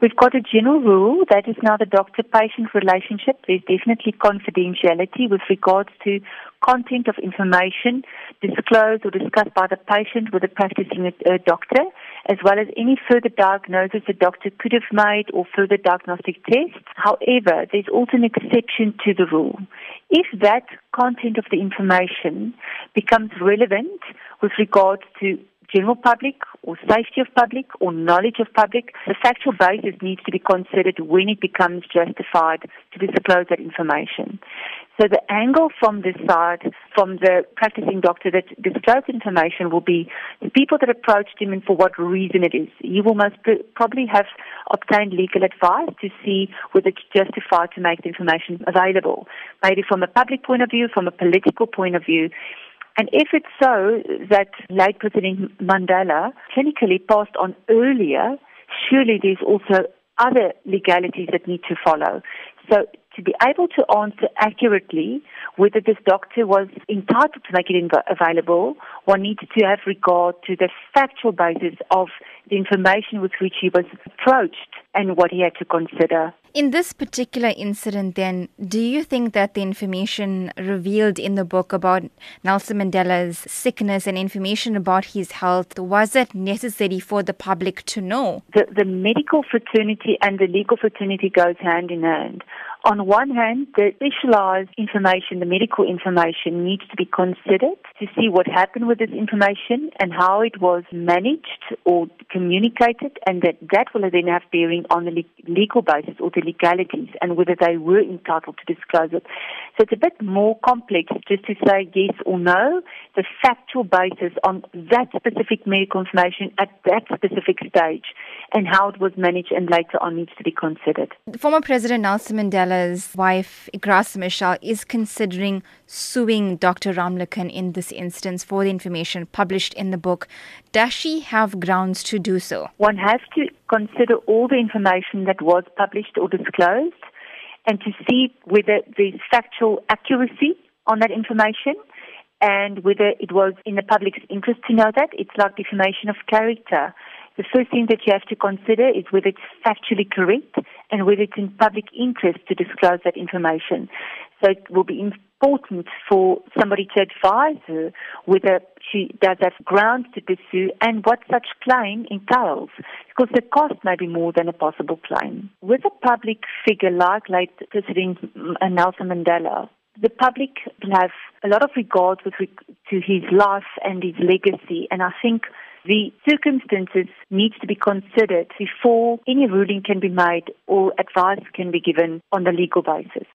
We've got a general rule that is now the doctor-patient relationship. There's definitely confidentiality with regards to content of information disclosed or discussed by the patient with the practicing uh, doctor, as well as any further diagnosis the doctor could have made or further diagnostic tests. However, there's also an exception to the rule. If that content of the information becomes relevant with regards to general public or safety of public or knowledge of public, the factual basis needs to be considered when it becomes justified to disclose that information. So the angle from this side, from the practicing doctor that disclosed information will be the people that approached him and for what reason it is. He will most probably have obtained legal advice to see whether it's justified to make the information available, maybe from a public point of view, from a political point of view. And if it's so that late President Mandela clinically passed on earlier, surely there's also other legalities that need to follow. So to be able to answer accurately whether this doctor was entitled to make it available, one needs to have regard to the factual basis of the information with which he was approached and what he had to consider. In this particular incident, then, do you think that the information revealed in the book about Nelson Mandela's sickness and information about his health was it necessary for the public to know? The, the medical fraternity and the legal fraternity goes hand in hand. On one hand, the specialized information, the medical information needs to be considered to see what happened with this information and how it was managed or communicated and that that will then have bearing on the legal basis or the legalities and whether they were entitled to disclose it. So it's a bit more complex just to say yes or no. The factual basis on that specific medical information at that specific stage and how it was managed and later on needs to be considered. Former President Nelson Mandela's wife, Graça Machel, is considering suing Dr. Ramlakan in this instance for the information published in the book. Does she have grounds to do so? One has to consider all the information that was published or disclosed and to see whether there's factual accuracy on that information and whether it was in the public's interest to know that. It's like defamation of character. The first thing that you have to consider is whether it's factually correct and whether it's in public interest to disclose that information. So it will be important for somebody to advise her whether she does have grounds to pursue and what such claim entails, because the cost may be more than a possible claim. With a public figure like late President Nelson Mandela, the public will have a lot of regard with to his life and his legacy, and I think the circumstances needs to be considered before any ruling can be made or advice can be given on the legal basis.